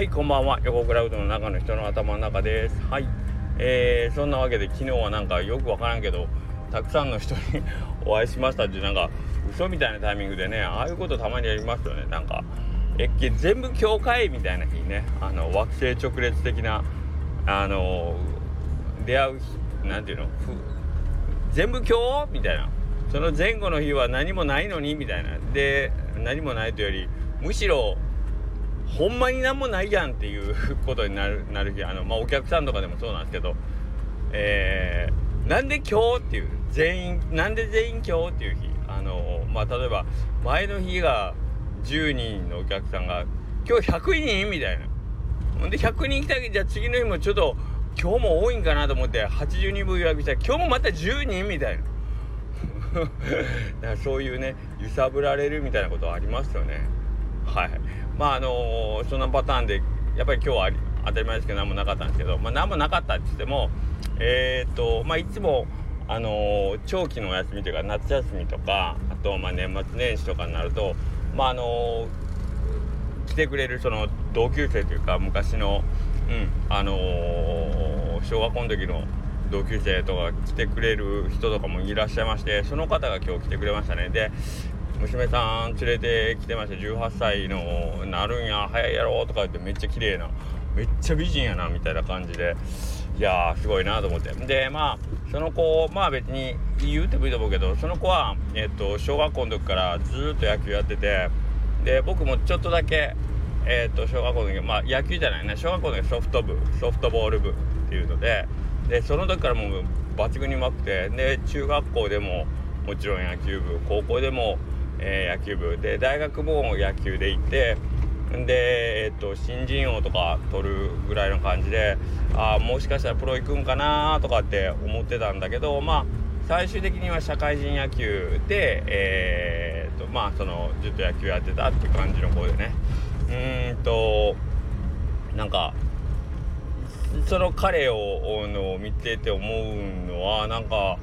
はいこんばんは。横クラウドの中の人の頭の中です。はい。えー、そんなわけで昨日はなんかよくわからんけどたくさんの人に お会いしました。ってなんか嘘みたいなタイミングでねああいうことたまにやりますよね。なんかえっ全部教会みたいな日ねあの惑星直列的なあの出会う何ていうの？全部今日？みたいな。その前後の日は何もないのに？みたいな。で何もないというよりむしろほんまに何もないやんっていうことになる なる日あの、まあ、お客さんとかでもそうなんですけど、えー、なんで今日っていう全員なんで全員今日っていう日あのまあ例えば前の日が10人のお客さんが今日100人みたいな。ほんで100人来たけどじゃあ次の日もちょっと今日も多いんかなと思って80人分予約したら今日もまた10人みたいな。だからそういうね揺さぶられるみたいなことありますよね。はい。まああの、そんなパターンでやっぱり今日は当たり前ですけど何もなかったんですけどまあ何もなかったって言ってもえー、っとまあいつもあの、長期のお休みというか夏休みとかあとまあ年末年始とかになるとまああの来てくれるその同級生というか昔のうんあの小学校の時の同級生とか来てくれる人とかもいらっしゃいましてその方が今日来てくれましたね。で娘さん連れてきてました18歳のなるんや早いやろとか言ってめっちゃ綺麗なめっちゃ美人やなみたいな感じでいやーすごいなと思って。でまあその子まあ別に言うてもいいと思うけどその子はえっと小学校の時からずっと野球やっててで僕もちょっとだけえっと小学校の時まあ野球じゃないね小学校の時ソフト部ソフトボール部っていうのででその時からもう抜群にうまくてで中学校でももちろん野球部高校でも、えー、野球部で大学も野球で行ってで、えっと、新人王とか取るぐらいの感じであもしかしたらプロ行くんかなとかって思ってたんだけどまあ最終的には社会人野球で、えー、っとまあそのずっと野球やってたっていう感じの子でね。うんとなんかその彼をの見てて思うのはなんか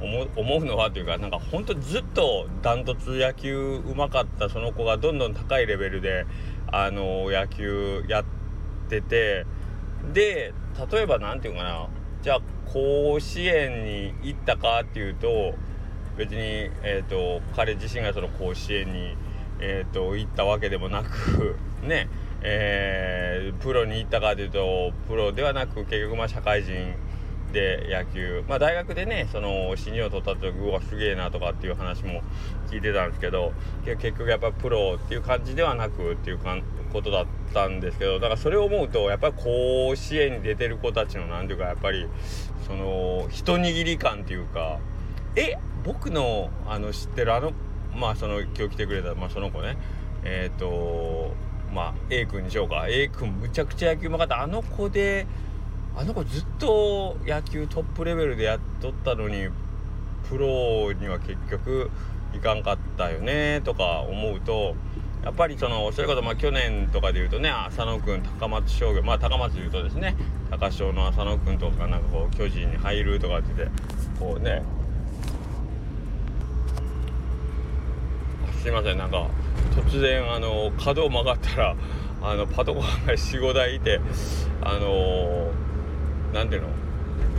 思うのはというかなんかほんとずっとダントツ野球うまかったその子がどんどん高いレベルであの野球やっててで例えば何て言うかなじゃあ甲子園に行ったかっていうと別に、えーと、彼自身がその甲子園に、えーと行ったわけでもなく ねえー、プロに行ったかというとプロではなく結局まあ社会人で野球。まあ大学でねその新人を取った時うわすげえなとかっていう話も聞いてたんですけど結局やっぱプロっていう感じではなくっていうかことだったんですけどだからそれを思うとやっぱり甲子園に出てる子たちの何ていうかやっぱりその一握り感っていうかえ僕のあの知ってるあのまあその今日来てくれた、まあ、その子ねえっ、ー、とまあ A 君にしようか。A 君むちゃくちゃ野球うまかった。あの子であの子ずっと野球トップレベルでやっとったのにプロには結局いかんかったよねとか思うとやっぱりそのそれこそまあ去年とかで言うとね浅野君高松商業まあ高松で言うとですね高潮の浅野君とかなんかこう巨人に入るとかって言ってこうねすいませんなんか突然あの角を曲がったらあのパトカーが45台いてあの何ていうの？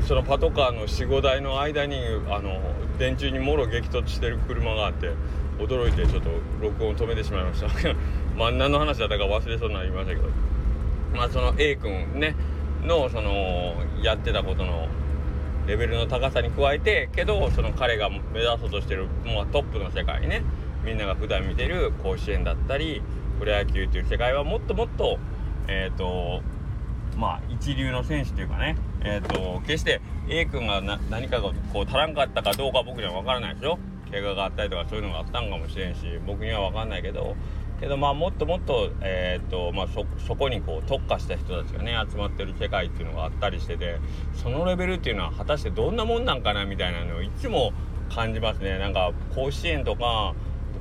そのパトカーの45台の間にあの電柱にもろ激突してる車があって驚いてちょっと録音止めてしまいました。まあ何の話だったか忘れそうになりましたけど。まあその A 君ねのそのやってたことのレベルの高さに加えてけどその彼が目指そうとしてる、まあ、トップの世界ね。みんなが普段見てる甲子園だったりプロ野球という世界はもっともっとえっ、ー、とまあ一流の選手というかねえっ、ー、と決して A 君が何かがこう足らんかったかどうか僕には分からないでしょ怪我があったりとかそういうのがあったんかもしれんし僕には分かんないけど。けどまあもっともっと,、えーとまあそ、そこにこう特化した人たちがね集まってる世界っていうのがあったりしててそのレベルっていうのは果たしてどんなもんなんかなみたいなのをいつも感じますね。なんか甲子園とか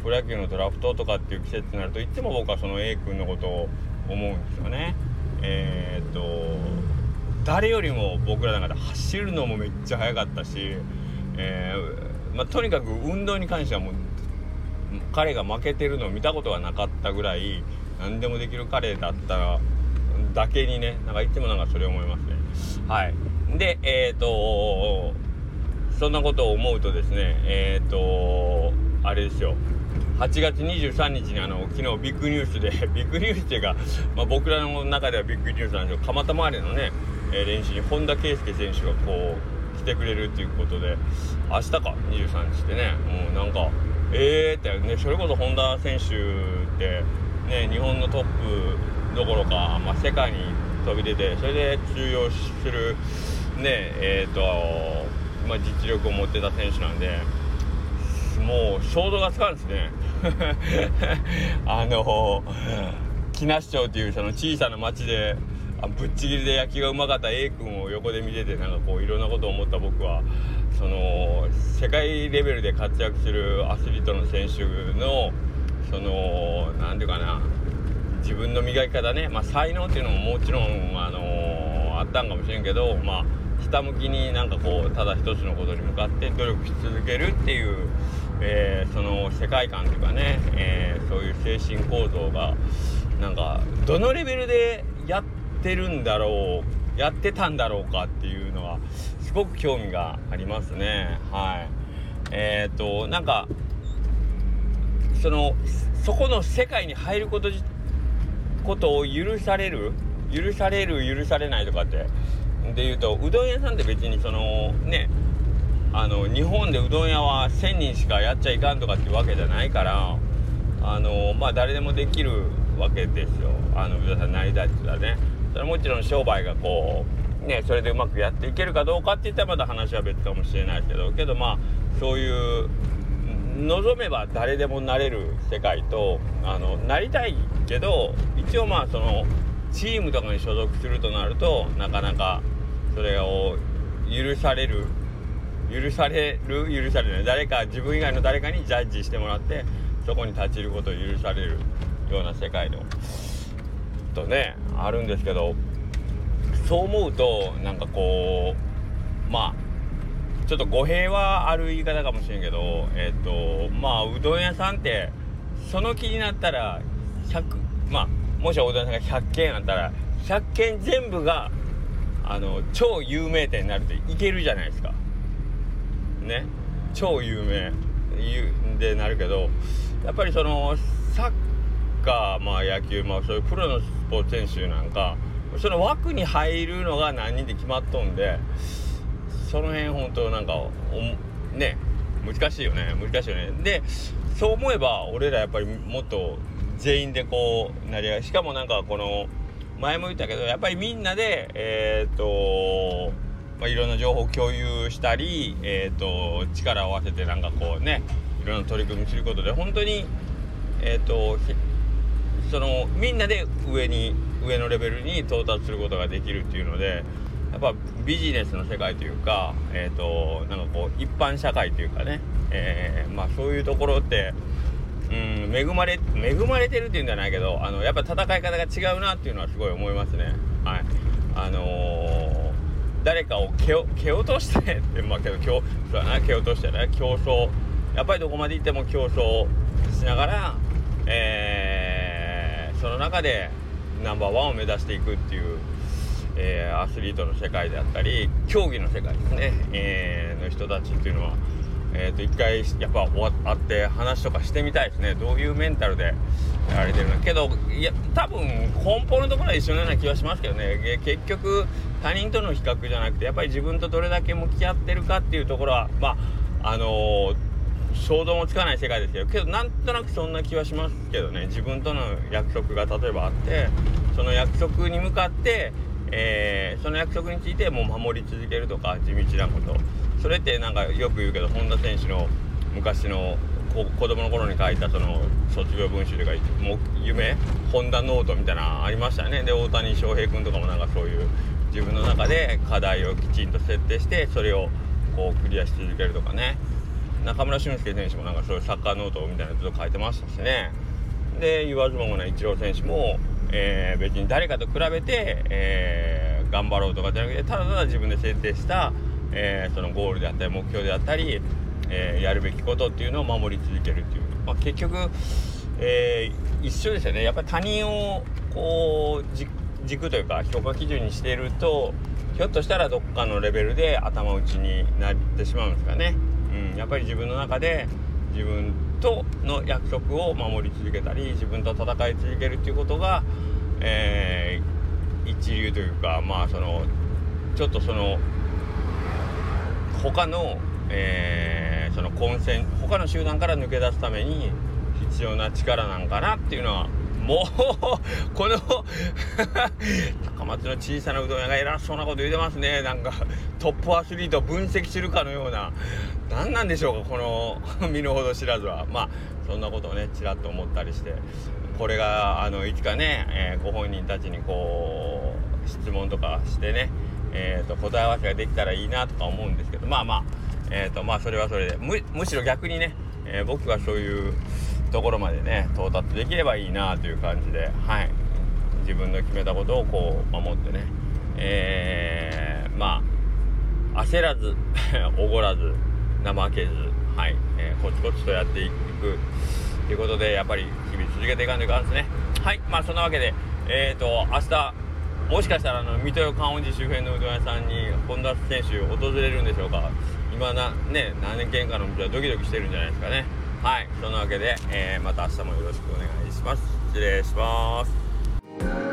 プロ野球のドラフトとかっていう季節になるといつも僕はその A 君のことを思うんですよね。えー、っと誰よりも僕らの中で走るのもめっちゃ速かったし、えー、まあ、とにかく運動に関してはもう彼が負けてるのを見たことがなかったぐらい何でもできる彼だっただけにねなんかいつもなんかそれ思いますね。はい。でえっ、とそんなことを思うとですねえっ、とあれですよ。8月23日にあの昨日ビッグニュースで ビッグニュースっていうか、まあ、僕らの中ではビッグニュースなんですけど蒲田周りのね、えー、練習に本田圭佑選手がこう来てくれるっていうことで明日か23日ってねもうなんかえーってねそれこそ本田選手ってね日本のトップどころか、まあ、世界に飛び出てそれで通用するねえっ、ー、と、まあ、実力を持ってた選手なんでもう衝動がつかんですね。あの木梨町っていうその小さな町でぶっちぎりで野球がうまかった A 君を横で見ててなんかこういろんなことを思った僕はその世界レベルで活躍するアスリートの選手のその何て言うかな自分の磨き方ね、まあ、才能っていうのももちろん、あのー、あったんかもしれんけど、まあ、ひたむきになんかこうただ一つのことに向かって努力し続けるっていうえー、その世界観というかね、えー、そういう精神構造がなんかどのレベルでやってるんだろうやってたんだろうかっていうのはすごく興味がありますね。はい。えっ、となんかそのそこの世界に入ることことを許される許される許されないとかってで言うとうどん屋さんって別にそのねあの日本でうどん屋は1,000人しかやっちゃいかんとかっていうわけじゃないからあのまあ誰でもできるわけですよ。あのうどん屋さん成り立ちはね。それもちろん商売がこうねそれでうまくやっていけるかどうかって言ったらまだ話は別かもしれないけどけどまあそういう望めば誰でもなれる世界とあのなりたいけど一応まあそのチームとかに所属するとなるとなかなかそれを許される許される許されない誰か自分以外の誰かにジャッジしてもらってそこに立ち入ることを許されるような世界のとねあるんですけどそう思うとなんかこうまあちょっと語弊はある言い方かもしれんけどえっ、とまあうどん屋さんってその気になったら100まあもしおうどん屋さんが100軒あったら100軒全部があの超有名店になるっていけるじゃないですか。ね超有名でなるけどやっぱりそのサッカーまあ野球まあそういうプロのスポーツ選手なんかその枠に入るのが何人で決まっとんでその辺本当なんかね難しいよね難しいよね。でそう思えば俺らやっぱりもっと全員でこうなり合いしかもなんかこの前も言ったけどやっぱりみんなでえー、っとまあ、いろんな情報を共有したり、えーと、力を合わせてなんかこうねいろんな取り組みすることで本当にえっ、ー、とそのみんなで上に上のレベルに到達することができるっていうのでやっぱビジネスの世界というか、えーと、なんかこう一般社会というかね、えー、まあ、そういうところってうん恵まれ恵まれてるっていうんじゃないけどあのやっぱ戦い方が違うなっていうのはすごい思いますね。はいあのー誰かを蹴蹴落としてってまあけど競そうな蹴落としてね競争やっぱりどこまで行っても競争しながら、えー、その中でナンバーワンを目指していくっていう、えー、アスリートの世界であったり競技の世界ですね、えー、の人たちっていうのは。えー、と一回やっぱ終わって話とかしてみたいですね。どういうメンタルでやられてるのけどいや多分根本のところは一緒のような気はしますけどね。結局他人との比較じゃなくてやっぱり自分とどれだけ向き合ってるかっていうところはまああのー、衝動もつかない世界ですけど。けどなんとなくそんな気はしますけどね。自分との約束が例えばあってその約束に向かって、えー、その約束についてもう守り続けるとか地道なこと。それってなんかよく言うけど本田選手の昔の子供の頃に書いたその卒業文集とかもう夢本田ノートみたいなありましたね。で大谷翔平君とかもなんかそういう自分の中で課題をきちんと設定してそれをこうクリアし続けるとかね。中村俊輔選手もなんかそういうサッカーノートみたいなのずっと書いてましたしね。で言わずもがなイチロー選手も、えー、別に誰かと比べて、えー、頑張ろうとかじゃなくてただただ自分で設定したえー、そのゴールであったり目標であったり、えー、やるべきことっていうのを守り続けるっていう、まあ、結局、えー、一緒ですよね。やっぱり他人をこう軸というか評価基準にしているとひょっとしたらどっかのレベルで頭打ちになってしまうんですかね。うん、やっぱり自分の中で自分との約束を守り続けたり自分と戦い続けるっていうことが、えー、一流というかまあそのちょっとその他の、えー、その混戦他の集団から抜け出すために必要な力なんかなっていうのはもうこの高松の小さなうどん屋が偉そうなこと言うてますね。なんかトップアスリート分析するかのような。何なんでしょうかこの身の程知らずは。まあそんなことをねちらっと思ったりして。これがあのいつかね、えー、ご本人たちにこう質問とかしてね、えーと、答え合わせができたらいいなとか思うんですけどまあまあえーとまあそれはそれで。むしろ逆にね、えー、僕がそういうところまでね到達できればいいなという感じではい。自分の決めたことをこう守ってね。えー、まあ焦らず おごらず怠けずはい、えー、コツコツとやっていく。ということでやっぱり日々続けていかんといかんですね。はい。まあそんなわけでえっ、ー、と明日もしかしたらあの水戸観音寺周辺のうどん屋さんに本田選手訪れるんでしょうか。今なね何軒かの道はドキドキしてるんじゃないですかね。はい。そんなわけで、えー、また明日もよろしくお願いします。失礼します。